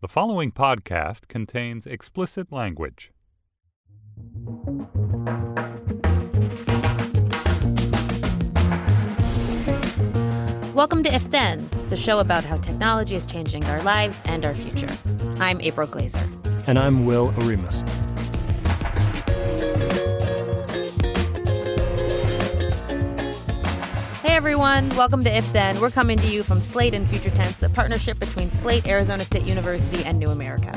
The following podcast contains explicit language. Welcome to If Then, the show about how technology is changing our lives and our future. I'm April Glaser. And I'm Will Oremus. Hey everyone, welcome to If Then. We're coming to you from Slate and Future Tense, a partnership between Slate, Arizona State University, and New America.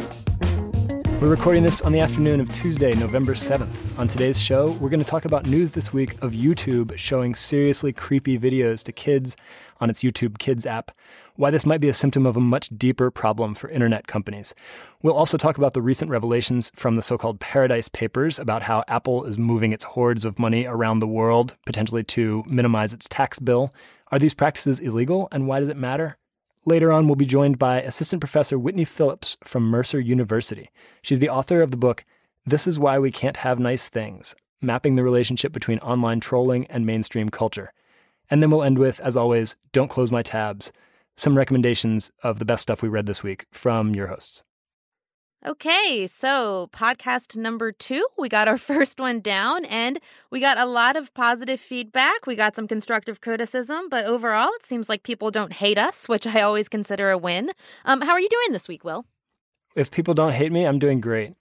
We're recording this on the afternoon of Tuesday, November 7th. On today's show, we're going to talk about news this week of YouTube showing seriously creepy videos to kids on its YouTube Kids app why this might be a symptom of a much deeper problem for internet companies. We'll also talk about the recent revelations from the so called Paradise Papers about how Apple is moving its hordes of money around the world, potentially to minimize its tax bill. Are these practices illegal, and why does it matter? Later on, we'll be joined by Assistant Professor Whitney Phillips from Mercer University. She's the author of the book, This is Why We Can't Have Nice Things Mapping the Relationship Between Online Trolling and Mainstream Culture. And then we'll end with, as always, Don't Close My Tabs some recommendations of the best stuff we read this week from your hosts. Okay, so podcast number two, we got our first one down and we got a lot of positive feedback. We got some constructive criticism, but overall, it seems like people don't hate us, which I always consider a win. Um, how are you doing this week, Will? If people don't hate me, I'm doing great.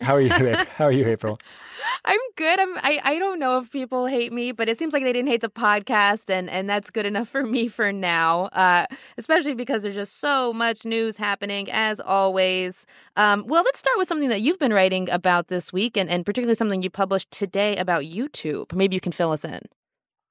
How are you? How are you, April? I'm good. I'm. I, I don't know if people hate me, but it seems like they didn't hate the podcast, and and that's good enough for me for now. Uh, especially because there's just so much news happening as always. Um, well, let's start with something that you've been writing about this week, and and particularly something you published today about YouTube. Maybe you can fill us in.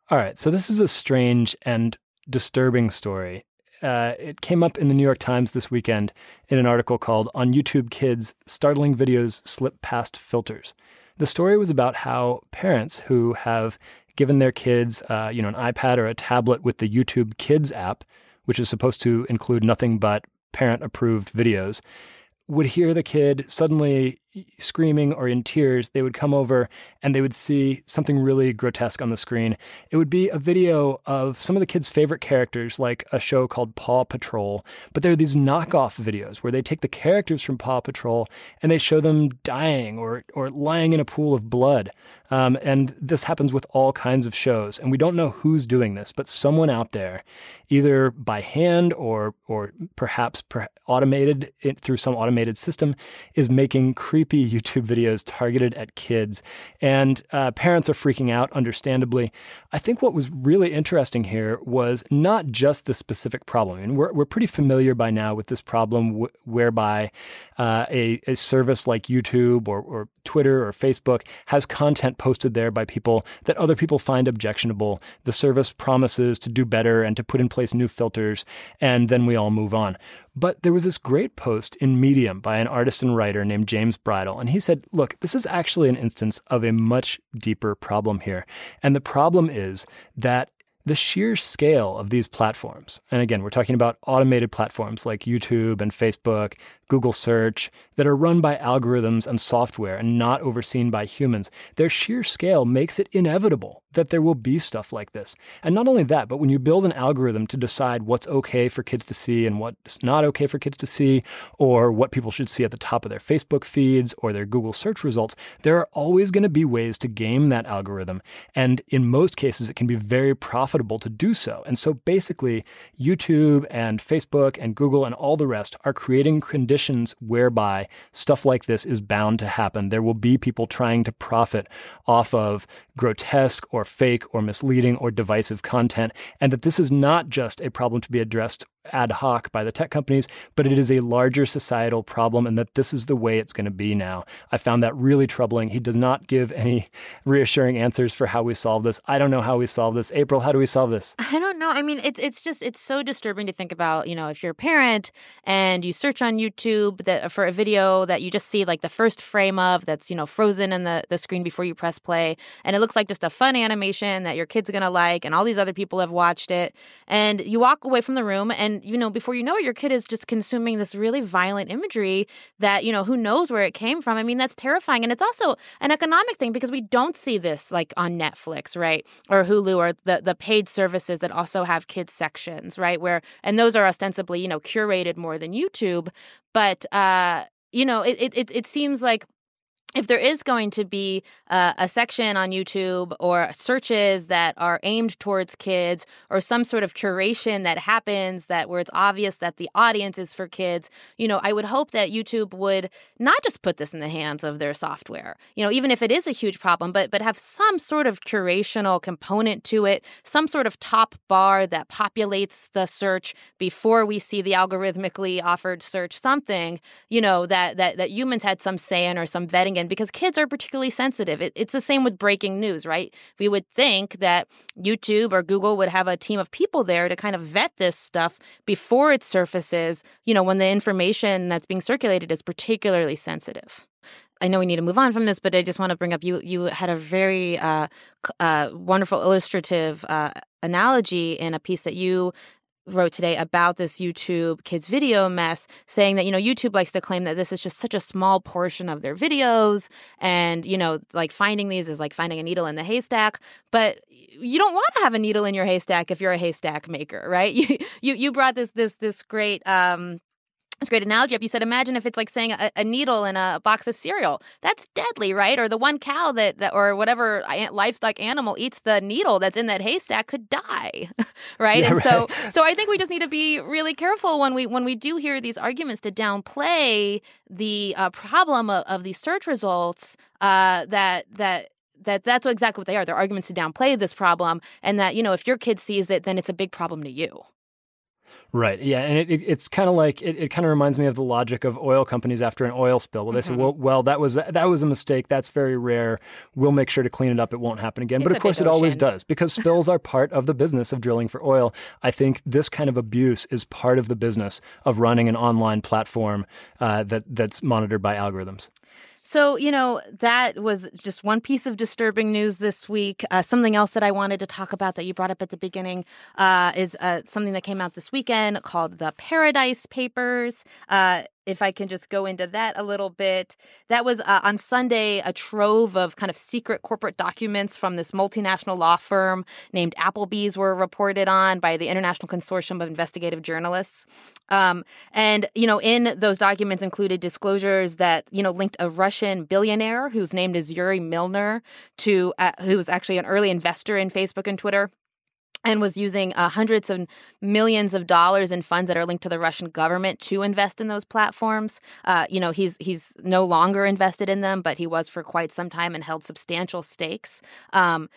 All right. So this is a strange and disturbing story. Uh, it came up in the New York Times this weekend in an article called On YouTube Kids Startling Videos Slip Past Filters. The story was about how parents who have given their kids, uh, you know, an iPad or a tablet with the YouTube Kids app, which is supposed to include nothing but parent-approved videos, would hear the kid suddenly screaming or in tears, they would come over and they would see something really grotesque on the screen. It would be a video of some of the kids' favorite characters, like a show called Paw Patrol. But there are these knockoff videos where they take the characters from Paw Patrol and they show them dying or, or lying in a pool of blood. Um, and this happens with all kinds of shows. And we don't know who's doing this, but someone out there, either by hand or, or perhaps per- automated it, through some automated system, is making creepy YouTube videos targeted at kids. And uh, parents are freaking out, understandably. I think what was really interesting here was not just the specific problem. And we're, we're pretty familiar by now with this problem w- whereby uh, a, a service like YouTube or, or Twitter or Facebook has content posted there by people that other people find objectionable. The service promises to do better and to put in place new filters, and then we all move on. But there was this great post in Medium by an artist and writer named James Bridle, and he said, Look, this is actually an instance of a much deeper problem here. And the problem is that the sheer scale of these platforms, and again, we're talking about automated platforms like YouTube and Facebook, Google search, that are run by algorithms and software and not overseen by humans, their sheer scale makes it inevitable that there will be stuff like this. And not only that, but when you build an algorithm to decide what's okay for kids to see and what's not okay for kids to see, or what people should see at the top of their Facebook feeds or their Google search results, there are always going to be ways to game that algorithm. And in most cases, it can be very profitable to do so. And so basically, YouTube and Facebook and Google and all the rest are creating conditions conditions whereby stuff like this is bound to happen. There will be people trying to profit off of grotesque or fake or misleading or divisive content, and that this is not just a problem to be addressed ad hoc by the tech companies, but it is a larger societal problem and that this is the way it's going to be now. I found that really troubling. He does not give any reassuring answers for how we solve this. I don't know how we solve this. April, how do we solve this? I don't know. I mean, it's it's just it's so disturbing to think about, you know, if you're a parent and you search on YouTube that for a video that you just see like the first frame of that's, you know, frozen in the the screen before you press play and it looks like just a fun animation that your kid's going to like and all these other people have watched it and you walk away from the room and you know before you know it your kid is just consuming this really violent imagery that you know who knows where it came from. I mean that's terrifying and it's also an economic thing because we don't see this like on netflix right or hulu or the the paid services that also have kids sections right where and those are ostensibly you know curated more than youtube but uh you know it it it seems like if there is going to be uh, a section on YouTube or searches that are aimed towards kids or some sort of curation that happens that where it's obvious that the audience is for kids, you know, I would hope that YouTube would not just put this in the hands of their software, you know, even if it is a huge problem, but but have some sort of curational component to it, some sort of top bar that populates the search before we see the algorithmically offered search, something, you know, that that that humans had some say in or some vetting in because kids are particularly sensitive. It, it's the same with breaking news, right? We would think that YouTube or Google would have a team of people there to kind of vet this stuff before it surfaces, you know, when the information that's being circulated is particularly sensitive. I know we need to move on from this, but I just want to bring up you. You had a very uh, uh, wonderful illustrative uh, analogy in a piece that you wrote today about this YouTube kids video mess, saying that, you know, YouTube likes to claim that this is just such a small portion of their videos. And, you know, like finding these is like finding a needle in the haystack. But you don't want to have a needle in your haystack if you're a haystack maker, right? You you, you brought this this this great um it's a great analogy up. You said, imagine if it's like saying a, a, needle in a box of cereal. That's deadly, right? Or the one cow that, that or whatever livestock animal eats the needle that's in that haystack could die, right? Yeah, and right. so, so I think we just need to be really careful when we when we do hear these arguments to downplay the uh, problem of, of these search results. Uh, that that that that's exactly what they are. They're arguments to downplay this problem, and that you know if your kid sees it, then it's a big problem to you. Right. Yeah, and it, it, it's kind of like it, it kind of reminds me of the logic of oil companies after an oil spill. Well, they mm-hmm. say, well, well, that was that was a mistake. That's very rare. We'll make sure to clean it up. It won't happen again. It's but of course, it always does because spills are part of the business of drilling for oil. I think this kind of abuse is part of the business of running an online platform uh, that that's monitored by algorithms. So, you know, that was just one piece of disturbing news this week. Uh, something else that I wanted to talk about that you brought up at the beginning uh, is uh, something that came out this weekend called the Paradise Papers. If I can just go into that a little bit, that was uh, on Sunday a trove of kind of secret corporate documents from this multinational law firm named Appleby's were reported on by the International Consortium of Investigative Journalists. Um, and, you know, in those documents included disclosures that, you know, linked a Russian billionaire whose name is Yuri Milner to, uh, who was actually an early investor in Facebook and Twitter and was using uh, hundreds of millions of dollars in funds that are linked to the Russian government to invest in those platforms. Uh, you know, he's he's no longer invested in them, but he was for quite some time and held substantial stakes. Um,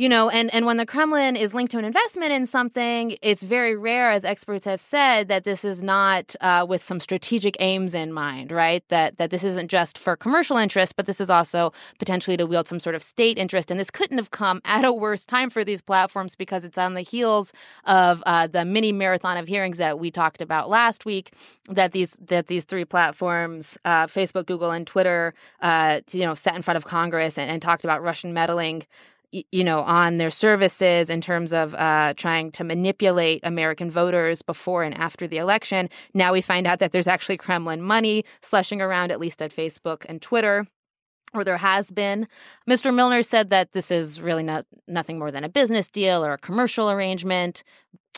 you know and and when the kremlin is linked to an investment in something it's very rare as experts have said that this is not uh, with some strategic aims in mind right? That that this isn't just for commercial interest but this is also potentially to wield some sort of state interest. And this couldn't have come at a worse time for these platforms because it's on the heels of uh, the mini marathon of hearings that we talked about last week that these that these three platforms uh, facebook google and twitter uh, you know sat in front of congress and, and talked about russian meddling you know, on their services in terms of uh, trying to manipulate American voters before and after the election. Now we find out that there's actually Kremlin money slushing around, at least at Facebook and Twitter. Or there has been. Mr. Milner said that this is really not nothing more than a business deal or a commercial arrangement,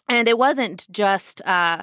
and it wasn't just uh,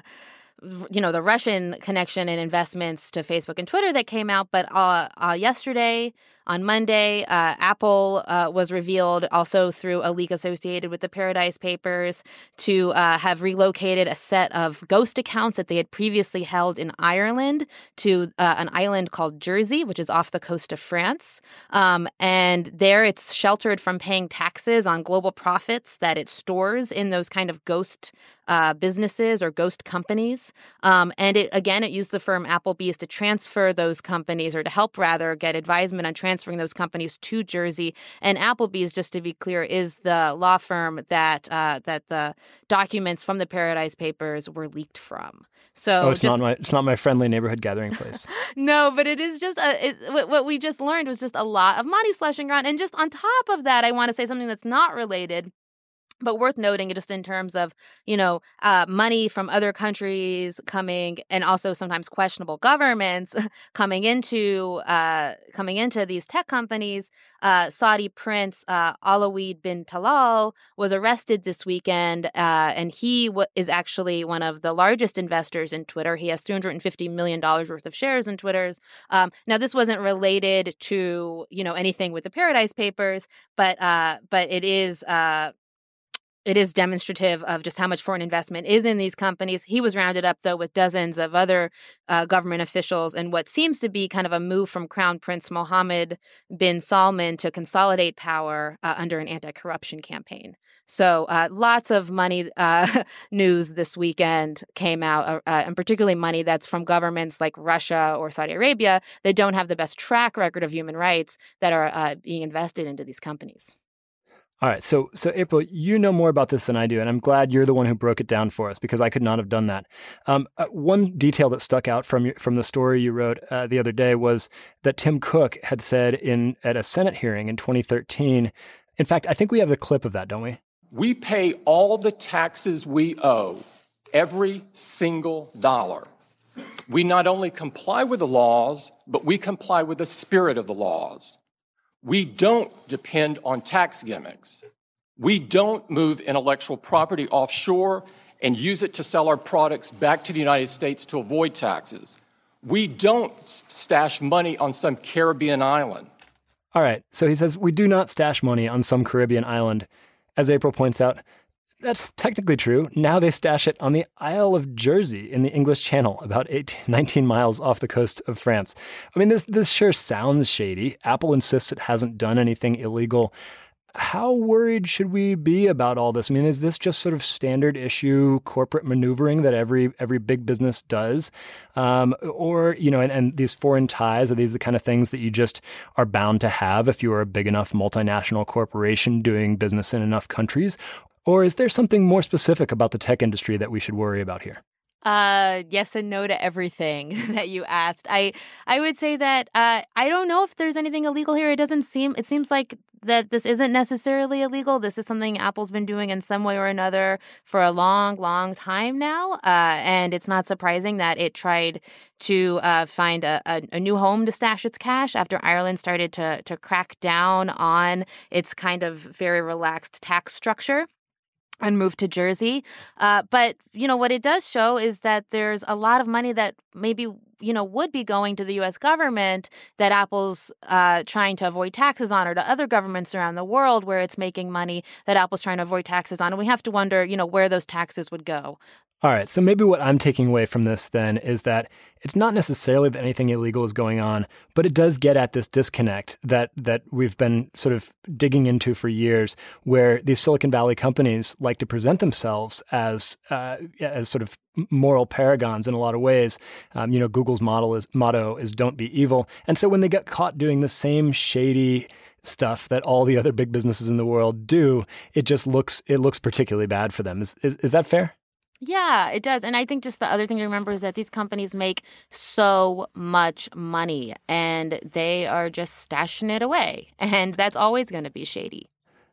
you know the Russian connection and investments to Facebook and Twitter that came out, but uh, uh, yesterday on Monday. Uh, Apple uh, was revealed also through a leak associated with the Paradise Papers to uh, have relocated a set of ghost accounts that they had previously held in Ireland to uh, an island called Jersey, which is off the coast of France. Um, and there it's sheltered from paying taxes on global profits that it stores in those kind of ghost uh, businesses or ghost companies. Um, and it again, it used the firm Appleby's to transfer those companies or to help rather get advisement on transferring those companies to Jersey. And Appleby's, just to be clear, is the law firm that uh, that the documents from the Paradise Papers were leaked from. So oh, it's just, not my it's not my friendly neighborhood gathering place. no, but it is just a, it, what we just learned was just a lot of money slushing around, and just on top of that, I want to say something that's not related but worth noting just in terms of you know uh, money from other countries coming and also sometimes questionable governments coming into uh, coming into these tech companies. Uh, saudi prince uh, Alwaleed bin Talal was arrested this weekend uh, and he w- is actually one of the largest investors in twitter. He has $350 million worth of shares in twitter's. Um, now this wasn't related to you know anything with the paradise papers but uh, but it is it is demonstrative of just how much foreign investment is in these companies. He was rounded up, though, with dozens of other uh, government officials and what seems to be kind of a move from Crown Prince Mohammed bin Salman to consolidate power uh, under an anti corruption campaign. So, uh, lots of money uh, news this weekend came out, uh, uh, and particularly money that's from governments like Russia or Saudi Arabia that don't have the best track record of human rights that are being invested into these companies. All right. So, so April, you know more about this than I do, and I'm glad you're the one who broke it down for us because I could not have done that. Um, uh, one detail that stuck out from from the story you wrote uh, the other day was that Tim Cook had said in at a Senate hearing in 2013. In fact, I think we have the clip of that, don't we? We pay all the taxes we owe, every single dollar. We not only comply with the laws, but we comply with the spirit of the laws. We don't depend on tax gimmicks. We don't move intellectual property offshore and use it to sell our products back to the United States to avoid taxes. We don't stash money on some Caribbean island. All right, so he says we do not stash money on some Caribbean island. As April points out, that's technically true. Now they stash it on the Isle of Jersey in the English Channel, about 18, 19 miles off the coast of France. I mean, this, this sure sounds shady. Apple insists it hasn't done anything illegal. How worried should we be about all this? I mean, is this just sort of standard issue corporate maneuvering that every every big business does, um, or you know, and, and these foreign ties are these the kind of things that you just are bound to have if you are a big enough multinational corporation doing business in enough countries, or is there something more specific about the tech industry that we should worry about here? Uh, yes and no to everything that you asked. I I would say that uh, I don't know if there's anything illegal here. It doesn't seem. It seems like that this isn't necessarily illegal. This is something Apple's been doing in some way or another for a long, long time now. Uh, and it's not surprising that it tried to uh, find a, a, a, new home to stash its cash after Ireland started to to crack down on its kind of very relaxed tax structure and moved to Jersey. Uh, but you know what it does show is that there's a lot of money that maybe you know would be going to the U.S. government that Apple's uh, trying to avoid taxes on, or to other governments around the world where it's making money that Apple's trying to avoid taxes on. And we have to wonder, you know, where those taxes would go. All right, so maybe what I'm taking away from this then is that it's not necessarily that anything illegal is going on, but it does get at this disconnect that that we've been sort of digging into for years, where these Silicon Valley companies like to present themselves as uh, as sort of moral paragons in a lot of ways. Um, you know, Google's model is motto is "Don't be evil," and so when they get caught doing the same shady stuff that all the other big businesses in the world do, it just looks it looks particularly bad for them. Is is, is that fair? Yeah, it does. And I think just the other thing to remember is that these companies make so much money and they are just stashing it away. And that's always going to be shady.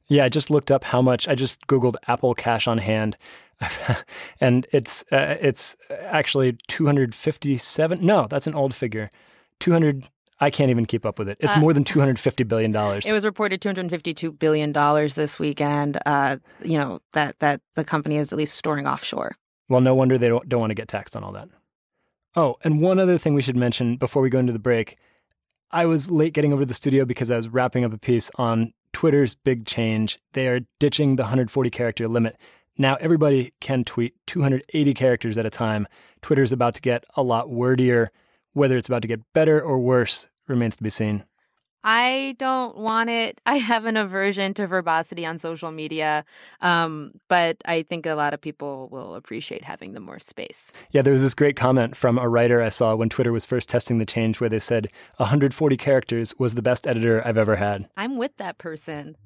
Yeah, I just looked up how much. I just Googled Apple cash on hand. and it's uh, it's actually 257 no that's an old figure 200 I can't even keep up with it. It's uh, more than two hundred fifty billion dollars. It was reported two hundred fifty-two billion dollars this weekend. Uh, you know that that the company is at least storing offshore. Well, no wonder they don't, don't want to get taxed on all that. Oh, and one other thing we should mention before we go into the break. I was late getting over to the studio because I was wrapping up a piece on Twitter's big change. They are ditching the 140 character limit. Now everybody can tweet 280 characters at a time. Twitter's about to get a lot wordier. Whether it's about to get better or worse remains to be seen. I don't want it. I have an aversion to verbosity on social media, um, but I think a lot of people will appreciate having the more space. Yeah, there was this great comment from a writer I saw when Twitter was first testing the change where they said 140 characters was the best editor I've ever had. I'm with that person.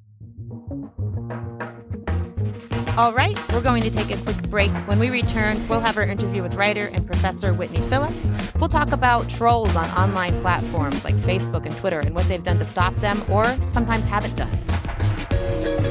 All right, we're going to take a quick break. When we return, we'll have our interview with writer and professor Whitney Phillips. We'll talk about trolls on online platforms like Facebook and Twitter and what they've done to stop them or sometimes haven't done.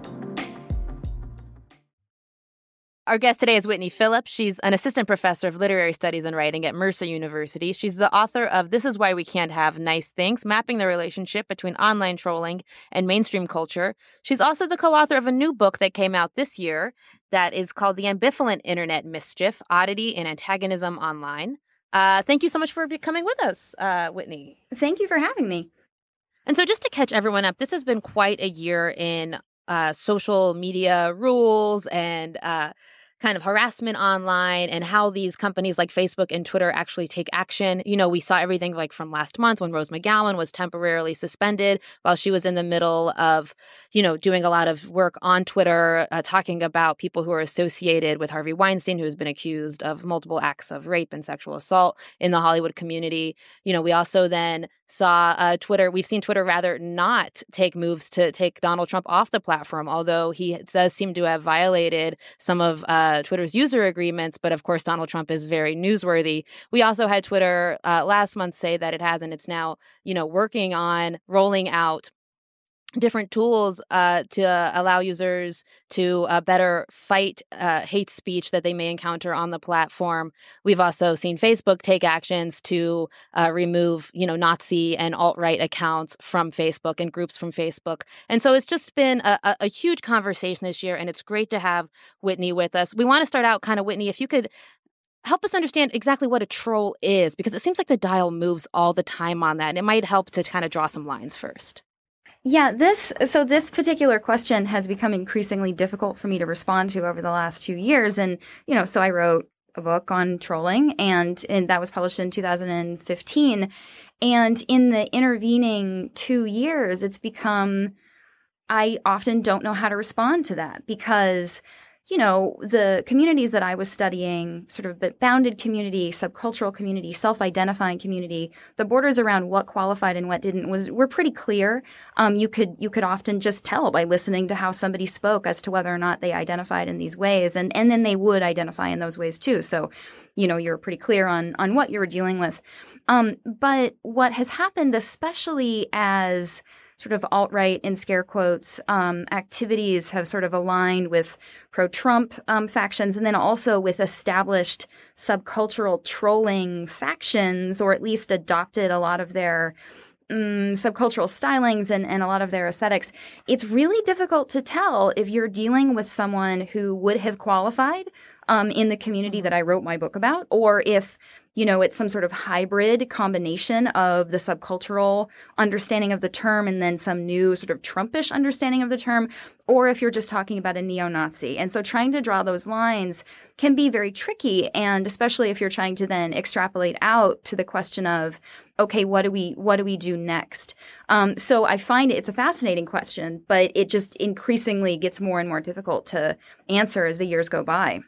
Our guest today is Whitney Phillips. She's an assistant professor of literary studies and writing at Mercer University. She's the author of This Is Why We Can't Have Nice Things, mapping the relationship between online trolling and mainstream culture. She's also the co author of a new book that came out this year that is called The Ambivalent Internet Mischief Oddity and Antagonism Online. Uh, thank you so much for coming with us, uh, Whitney. Thank you for having me. And so, just to catch everyone up, this has been quite a year in uh, social media rules and uh, kind of harassment online and how these companies like Facebook and Twitter actually take action. You know, we saw everything like from last month when Rose McGowan was temporarily suspended while she was in the middle of, you know, doing a lot of work on Twitter, uh, talking about people who are associated with Harvey Weinstein, who has been accused of multiple acts of rape and sexual assault in the Hollywood community. You know, we also then saw uh, Twitter, we've seen Twitter rather not take moves to take Donald Trump off the platform, although he does seem to have violated some of uh, Twitter's user agreements. But of course, Donald Trump is very newsworthy. We also had Twitter uh, last month say that it hasn't. It's now, you know, working on rolling out different tools uh, to allow users to uh, better fight uh, hate speech that they may encounter on the platform. We've also seen Facebook take actions to uh, remove, you know, Nazi and alt right accounts from Facebook and groups from Facebook. And so it's just been a, a, a huge conversation this year, and it's great to have Whitney with us. We want to start out kind of, Whitney, if you could help us understand exactly what a troll is, because it seems like the dial moves all the time on that, and it might help to kind of draw some lines first. Yeah, this so this particular question has become increasingly difficult for me to respond to over the last few years. And you know, so I wrote a book on trolling and, and that was published in 2015 and in the intervening 2 years it's become I often don't know how to respond to that because you know, the communities that I was studying, sort of bounded community, subcultural community, self-identifying community, the borders around what qualified and what didn't was were pretty clear. Um, you could you could often just tell by listening to how somebody spoke as to whether or not they identified in these ways, and and then they would identify in those ways too. So, you know, you're pretty clear on on what you were dealing with. Um, but what has happened, especially as sort of alt right in scare quotes um, activities have sort of aligned with pro Trump um, factions and then also with established subcultural trolling factions, or at least adopted a lot of their um, subcultural stylings and, and a lot of their aesthetics, it's really difficult to tell if you're dealing with someone who would have qualified um, in the community that I wrote my book about, or if you know, it's some sort of hybrid combination of the subcultural understanding of the term and then some new sort of Trumpish understanding of the term, or if you're just talking about a neo Nazi. And so trying to draw those lines can be very tricky. And especially if you're trying to then extrapolate out to the question of, okay, what do we, what do we do next? Um, so I find it's a fascinating question, but it just increasingly gets more and more difficult to answer as the years go by.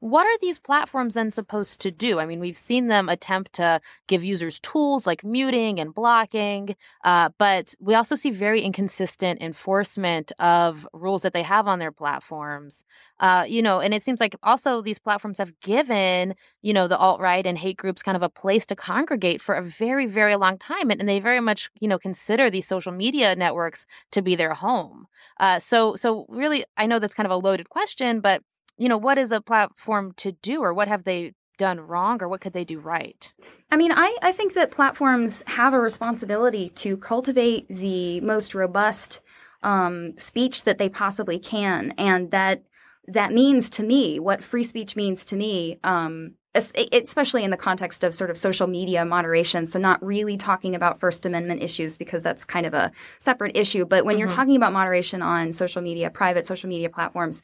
What are these platforms then supposed to do? I mean, we've seen them attempt to give users tools like muting and blocking, uh, but we also see very inconsistent enforcement of rules that they have on their platforms. Uh, you know, and it seems like also these platforms have given, you know, the alt right and hate groups kind of a place to congregate for a very, very long time. And, and they very much, you know, consider these social media networks to be their home. Uh, so, so really, I know that's kind of a loaded question, but you know, what is a platform to do or what have they done wrong or what could they do right? I mean, I, I think that platforms have a responsibility to cultivate the most robust um, speech that they possibly can. And that that means to me, what free speech means to me, um, especially in the context of sort of social media moderation. So, not really talking about First Amendment issues because that's kind of a separate issue. But when mm-hmm. you're talking about moderation on social media, private social media platforms,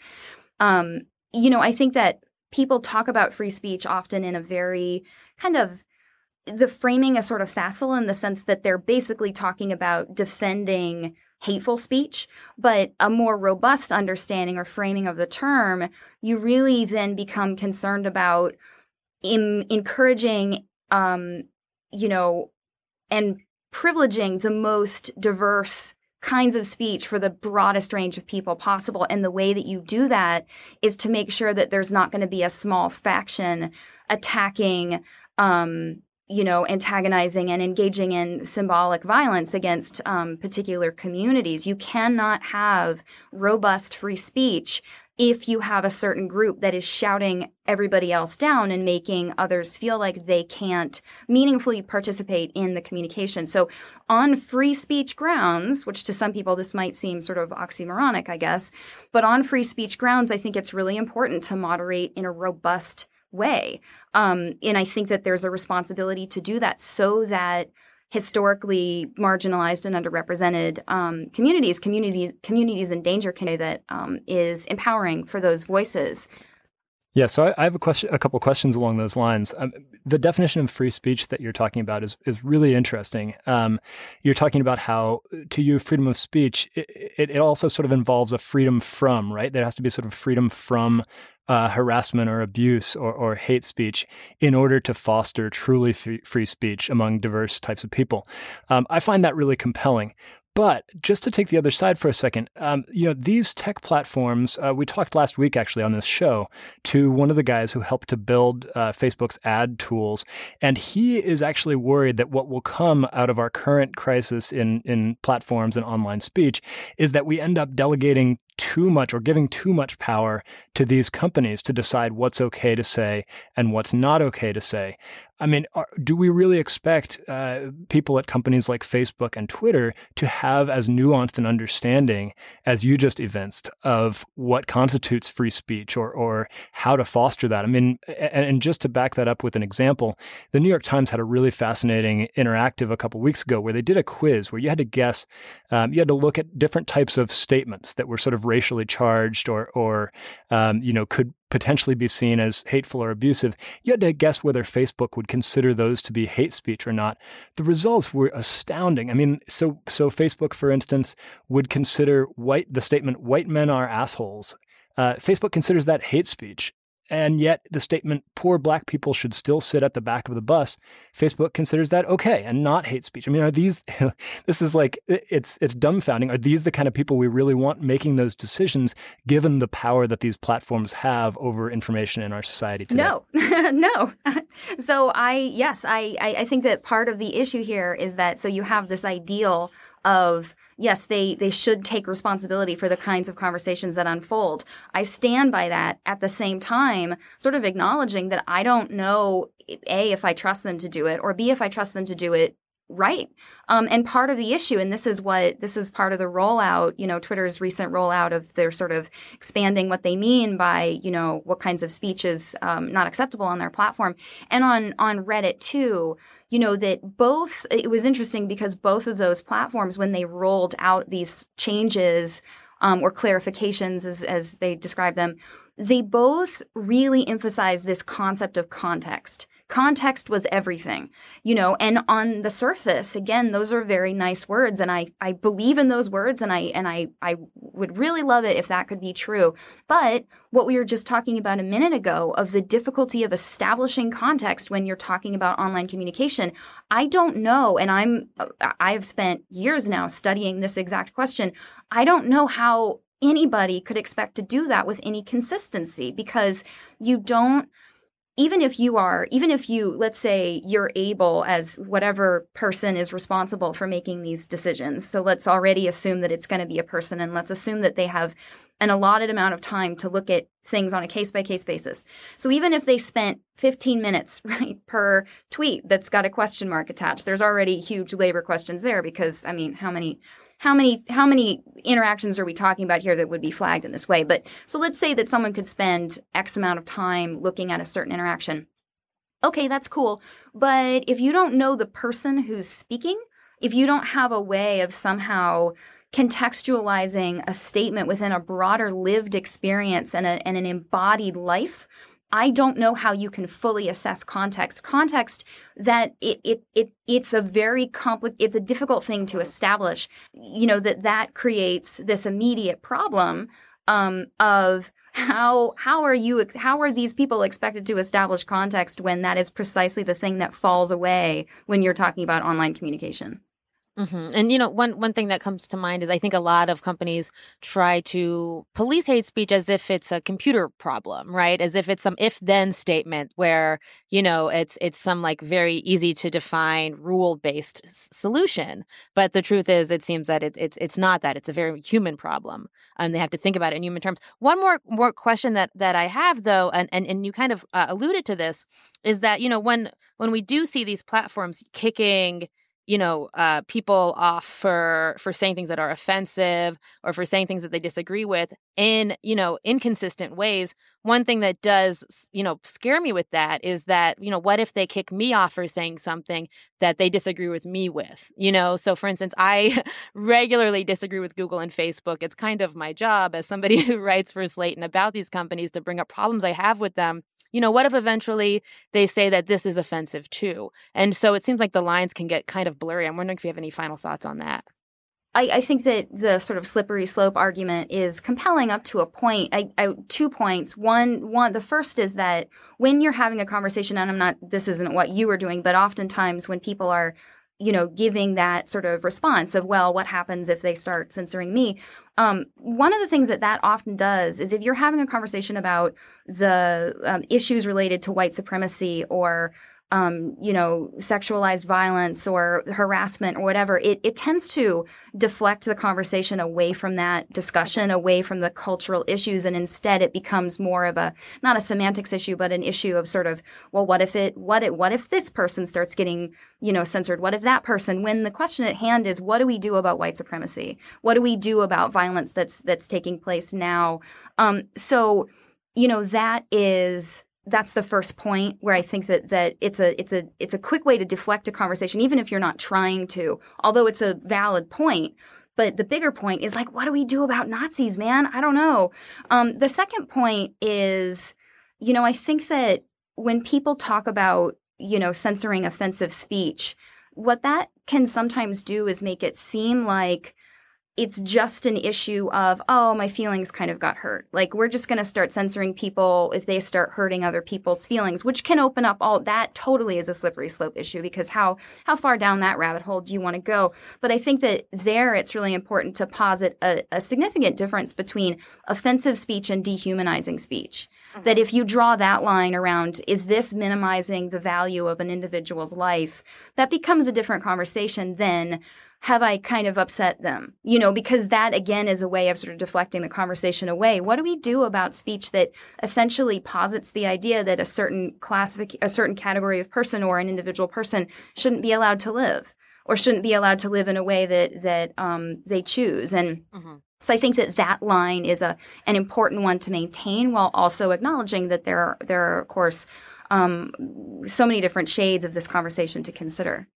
um, you know, I think that people talk about free speech often in a very kind of the framing is sort of facile in the sense that they're basically talking about defending hateful speech, but a more robust understanding or framing of the term, you really then become concerned about in, encouraging, um, you know, and privileging the most diverse kinds of speech for the broadest range of people possible. And the way that you do that is to make sure that there's not going to be a small faction attacking, um, you know, antagonizing and engaging in symbolic violence against um, particular communities. You cannot have robust free speech if you have a certain group that is shouting everybody else down and making others feel like they can't meaningfully participate in the communication. So, on free speech grounds, which to some people this might seem sort of oxymoronic, I guess, but on free speech grounds, I think it's really important to moderate in a robust way. Um, and I think that there's a responsibility to do that so that historically marginalized and underrepresented um, communities, communities, communities in danger community that um, is empowering for those voices. Yeah, so I, I, have a question, a couple questions along those lines. Um, the definition of free speech that you're talking about is is really interesting. Um, you're talking about how, to you, freedom of speech it, it, it, also sort of involves a freedom from, right? There has to be sort of freedom from uh, harassment or abuse or, or hate speech in order to foster truly free, speech among diverse types of people. Um, I find that really compelling. But just to take the other side for a second, um, you know, these tech platforms, uh, we talked last week actually on this show to one of the guys who helped to build uh, Facebook's ad tools. And he is actually worried that what will come out of our current crisis in, in platforms and online speech is that we end up delegating too much or giving too much power to these companies to decide what's okay to say and what's not okay to say. I mean, are, do we really expect uh, people at companies like Facebook and Twitter to have as nuanced an understanding as you just evinced of what constitutes free speech or, or how to foster that? I mean, and, and just to back that up with an example, the New York Times had a really fascinating interactive a couple weeks ago where they did a quiz where you had to guess, um, you had to look at different types of statements that were sort of racially charged or, or um, you know, could potentially be seen as hateful or abusive, you had to guess whether Facebook would consider those to be hate speech or not. The results were astounding. I mean, so so Facebook, for instance, would consider white the statement "white men are assholes." Uh, Facebook considers that hate speech, and yet the statement poor black people should still sit at the back of the bus facebook considers that okay and not hate speech. I mean are these this is like it's it's dumbfounding. Are these the kind of people we really want making those decisions given the power that these platforms have over information in our society today? No no. So i yes I, I think that part of the issue here is that so you have this ideal of yes, they they should take responsibility for the kinds of conversations that unfold. I stand by that. At the same time, sort of acknowledging that I don't know a if I trust them to do it or b if I trust them to do it right. Um, and part of the issue and this is what this is part of the rollout you know twitter's recent rollout of their sort of expanding what they mean by you know what kinds of speech is um, not acceptable on their platform. And on on reddit too you know, that both, it was interesting because both of those platforms, when they rolled out these changes um, or clarifications, as, as they describe them, they both really emphasize this concept of context. Context was everything, you know, and on the surface, again, those are very nice words. And I, I believe in those words and I, and I, I would really love it if that could be true. But what we were just talking about a minute ago of the difficulty of establishing context when you're talking about online communication, I don't know. And I'm, I have spent years now studying this exact question. I don't know how anybody could expect to do that with any consistency because you don't even if you are even if you let's say you're able as whatever person is responsible for making these decisions. So let's already assume that it's going to be a person and let's assume that they have an allotted amount of time to look at things on a case by case basis. So even if they spent 15 minutes right per tweet that's got a question mark attached there's already huge labor questions there because i mean how many how many how many interactions are we talking about here that would be flagged in this way? But so let's say that someone could spend x amount of time looking at a certain interaction. Okay that's cool. But if you don't know the person who's speaking if you don't have a way of somehow contextualizing a statement within a broader lived experience and, a, and an embodied life I don't know how you can fully assess context. Context that it it, it it's a very complex it's a difficult thing to establish. You know that that creates this immediate problem um, of how how are you how are these people expected to establish context when that is precisely the thing that falls away when you're talking about online communication Mm-hmm. And you know, one one thing that comes to mind is I think a lot of companies try to police hate speech as if it's a computer problem, right? As if it's some if then statement where you know it's it's some like very easy to define rule based s- solution. But the truth is, it seems that it, it's it's not that. It's a very human problem, and they have to think about it in human terms. One more more question that that I have though, and and and you kind of uh, alluded to this, is that you know when when we do see these platforms kicking you know uh, people off for for saying things that are offensive or for saying things that they disagree with in you know inconsistent ways. One thing that does you know scare me with that is that you know what if they kick me off for saying something that they disagree with me with you know? So for instance i regularly disagree with google and facebook. It's kind of my job as somebody who writes for slate and about these companies to bring up problems i have with them you know, what if eventually they say that this is offensive too? And so it seems like the lines can get kind of blurry. I'm wondering if you have any final thoughts on that. I, I, think that the sort of slippery slope argument is compelling up to a point. I, I, two points. One, one. The first is that when you're having a conversation, and I'm not. This isn't what you are doing, but oftentimes when people are you know, giving that sort of response of, well, what happens if they start censoring me? Um, one of the things that that often does is if you're having a conversation about the um, issues related to white supremacy or um, you know, sexualized violence or harassment or whatever, it, it tends to deflect the conversation away from that discussion, away from the cultural issues, and instead it becomes more of a not a semantics issue, but an issue of sort of, well, what if it, what it, what if this person starts getting, you know, censored? What if that person? When the question at hand is, what do we do about white supremacy? What do we do about violence that's that's taking place now? Um, so, you know, that is that's the first point where I think that that it's a it's a it's a quick way to deflect a conversation, even if you're not trying to. Although it's a valid point, but the bigger point is like, what do we do about Nazis, man? I don't know. Um, the second point is, you know, I think that when people talk about you know censoring offensive speech, what that can sometimes do is make it seem like it's just an issue of, oh, my feelings kind of got hurt. Like, we're just going to start censoring people if they start hurting other people's feelings, which can open up all that totally is a slippery slope issue because how, how far down that rabbit hole do you want to go? But I think that there it's really important to posit a, a significant difference between offensive speech and dehumanizing speech. Mm-hmm. That if you draw that line around, is this minimizing the value of an individual's life? That becomes a different conversation than have I kind of upset them? You know, because that again is a way of sort of deflecting the conversation away. What do we do about speech that essentially posits the idea that a certain classific a certain category of person or an individual person shouldn't be allowed to live or shouldn't be allowed to live in a way that that um, they choose and mm-hmm. So I think that that line is a an important one to maintain while also acknowledging that there are, there are of course um, so many different shades of this conversation to consider.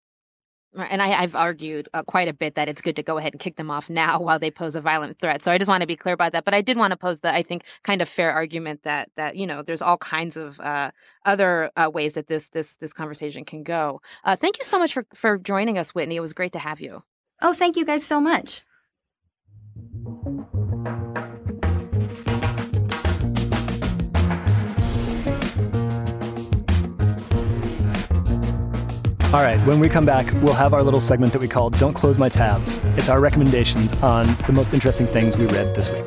And I, have argued uh, quite a bit that it's good to go ahead and kick them off now while they pose a violent threat. So I just want to be clear about that. But I did want to pose the, I think, kind of fair argument that that you know there's all kinds of uh, other uh, ways that this this this conversation can go. Uh, thank you so much for for joining us, Whitney. It was great to have you. Oh, thank you guys so much. All right, when we come back, we'll have our little segment that we call Don't Close My Tabs. It's our recommendations on the most interesting things we read this week.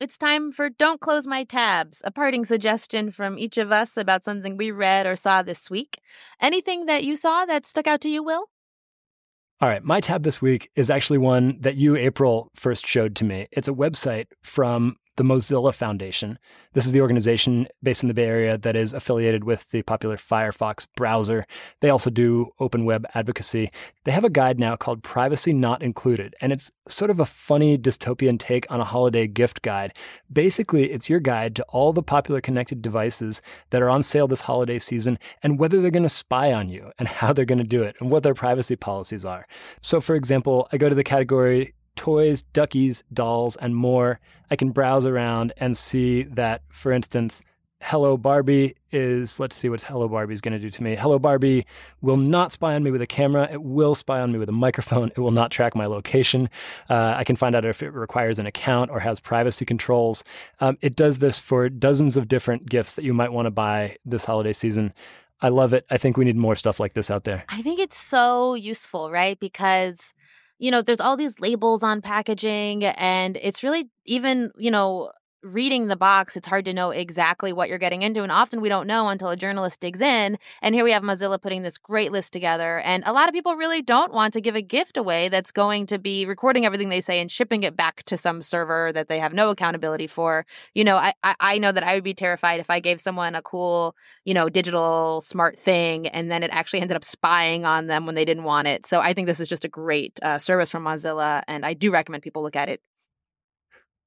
It's time for Don't Close My Tabs, a parting suggestion from each of us about something we read or saw this week. Anything that you saw that stuck out to you, Will? All right, my tab this week is actually one that you, April, first showed to me. It's a website from the Mozilla Foundation. This is the organization based in the Bay Area that is affiliated with the popular Firefox browser. They also do open web advocacy. They have a guide now called Privacy Not Included, and it's sort of a funny dystopian take on a holiday gift guide. Basically, it's your guide to all the popular connected devices that are on sale this holiday season and whether they're going to spy on you and how they're going to do it and what their privacy policies are. So, for example, I go to the category toys, duckies, dolls, and more. I can browse around and see that, for instance, Hello Barbie is, let's see what Hello Barbie is going to do to me. Hello Barbie will not spy on me with a camera. It will spy on me with a microphone. It will not track my location. Uh, I can find out if it requires an account or has privacy controls. Um, it does this for dozens of different gifts that you might want to buy this holiday season. I love it. I think we need more stuff like this out there. I think it's so useful, right? Because you know, there's all these labels on packaging, and it's really even, you know, reading the box, it's hard to know exactly what you're getting into. And often we don't know until a journalist digs in. And here we have Mozilla putting this great list together. And a lot of people really don't want to give a gift away that's going to be recording everything they say and shipping it back to some server that they have no accountability for. You know, I, I know that I would be terrified if I gave someone a cool, you know, digital smart thing and then it actually ended up spying on them when they didn't want it. So I think this is just a great uh, service from Mozilla. And I do recommend people look at it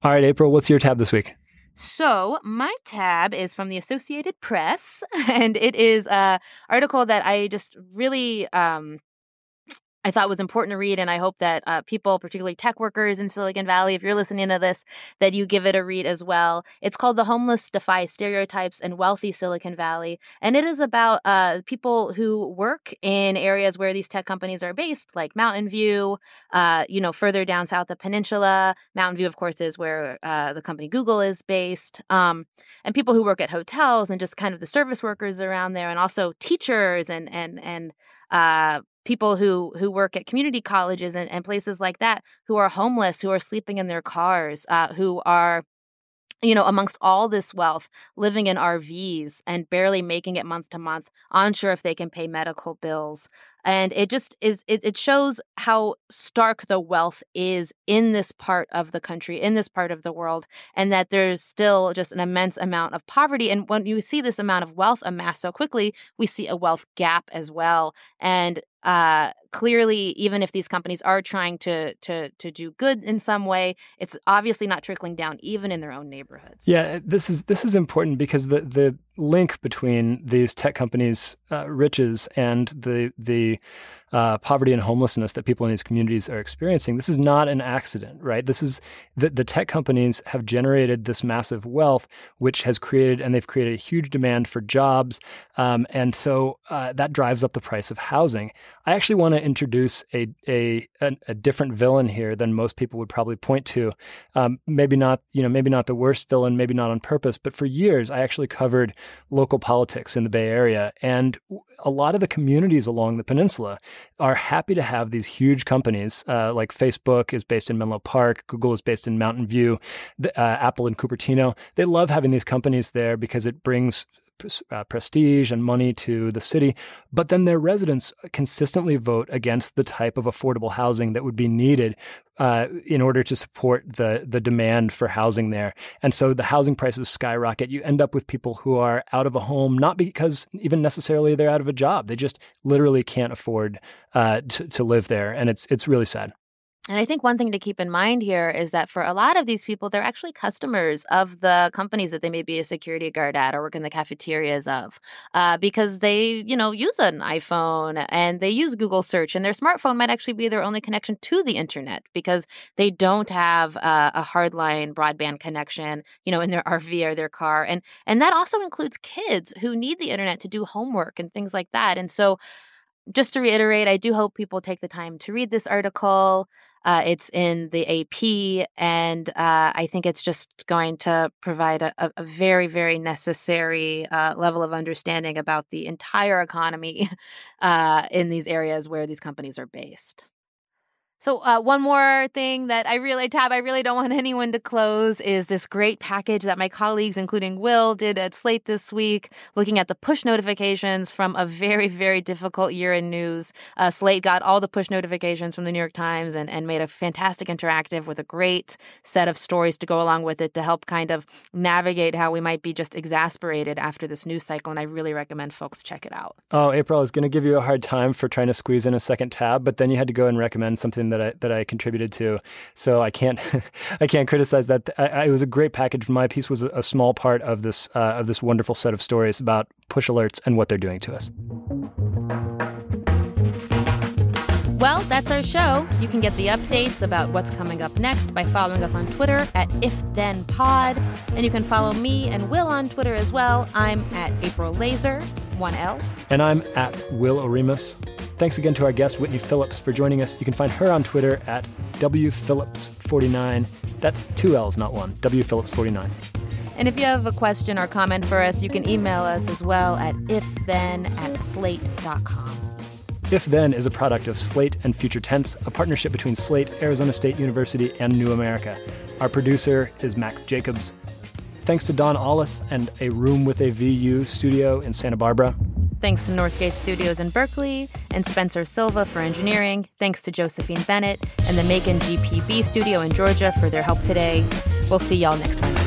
all right, April, what's your tab this week? So, my tab is from the Associated Press, and it is a article that I just really um, I thought was important to read, and I hope that uh, people, particularly tech workers in Silicon Valley, if you're listening to this, that you give it a read as well. It's called "The Homeless Defy Stereotypes in Wealthy Silicon Valley," and it is about uh, people who work in areas where these tech companies are based, like Mountain View. Uh, you know, further down south, the peninsula. Mountain View, of course, is where uh, the company Google is based, um, and people who work at hotels and just kind of the service workers around there, and also teachers and and and uh, people who who work at community colleges and, and places like that who are homeless who are sleeping in their cars uh, who are you know, amongst all this wealth, living in RVs and barely making it month to month, unsure if they can pay medical bills. And it just is, it, it shows how stark the wealth is in this part of the country, in this part of the world, and that there's still just an immense amount of poverty. And when you see this amount of wealth amassed so quickly, we see a wealth gap as well. And uh, clearly, even if these companies are trying to to to do good in some way, it's obviously not trickling down even in their own neighborhoods. Yeah, this is this is important because the the link between these tech companies' uh, riches and the the uh, poverty and homelessness that people in these communities are experiencing, this is not an accident, right? This is the, the tech companies have generated this massive wealth, which has created, and they've created a huge demand for jobs. Um, and so uh, that drives up the price of housing. I actually want to introduce a, a, a, a, different villain here than most people would probably point to. Um, maybe not, you know, maybe not the worst villain, maybe not on purpose, but for years I actually covered local politics in the Bay Area. And a lot of the communities along the peninsula are happy to have these huge companies uh, like Facebook is based in Menlo Park, Google is based in Mountain View, the, uh, Apple in Cupertino. They love having these companies there because it brings uh, prestige and money to the city, but then their residents consistently vote against the type of affordable housing that would be needed uh, in order to support the the demand for housing there. And so the housing prices skyrocket. You end up with people who are out of a home, not because even necessarily they're out of a job. They just literally can't afford uh, to, to live there, and it's it's really sad. And I think one thing to keep in mind here is that for a lot of these people, they're actually customers of the companies that they may be a security guard at or work in the cafeterias of, uh, because they, you know, use an iPhone and they use Google search, and their smartphone might actually be their only connection to the internet because they don't have uh, a hardline broadband connection, you know, in their RV or their car, and and that also includes kids who need the internet to do homework and things like that, and so just to reiterate, I do hope people take the time to read this article. Uh, it's in the AP, and uh, I think it's just going to provide a, a very, very necessary uh, level of understanding about the entire economy uh, in these areas where these companies are based. So, uh, one more thing that I really, Tab, I really don't want anyone to close is this great package that my colleagues, including Will, did at Slate this week, looking at the push notifications from a very, very difficult year in news. Uh, Slate got all the push notifications from the New York Times and, and made a fantastic interactive with a great set of stories to go along with it to help kind of navigate how we might be just exasperated after this news cycle. And I really recommend folks check it out. Oh, April, I was going to give you a hard time for trying to squeeze in a second tab, but then you had to go and recommend something that I that I contributed to. So I can't I can't criticize that. I, I, it was a great package. My piece was a, a small part of this uh, of this wonderful set of stories about push alerts and what they're doing to us. Well, that's our show. You can get the updates about what's coming up next by following us on Twitter at IfThenPod. And you can follow me and Will on Twitter as well. I'm at April Laser, 1L. And I'm at Will Oremus. Thanks again to our guest, Whitney Phillips, for joining us. You can find her on Twitter at WPhillips49. That's two L's, not one. WPhillips49. And if you have a question or comment for us, you can email us as well at ifthen at slate.com. If Then is a product of Slate and Future Tense, a partnership between Slate, Arizona State University, and New America. Our producer is Max Jacobs. Thanks to Don Allis and A Room with a VU studio in Santa Barbara. Thanks to Northgate Studios in Berkeley and Spencer Silva for engineering. Thanks to Josephine Bennett and the Macon GPB studio in Georgia for their help today. We'll see y'all next time.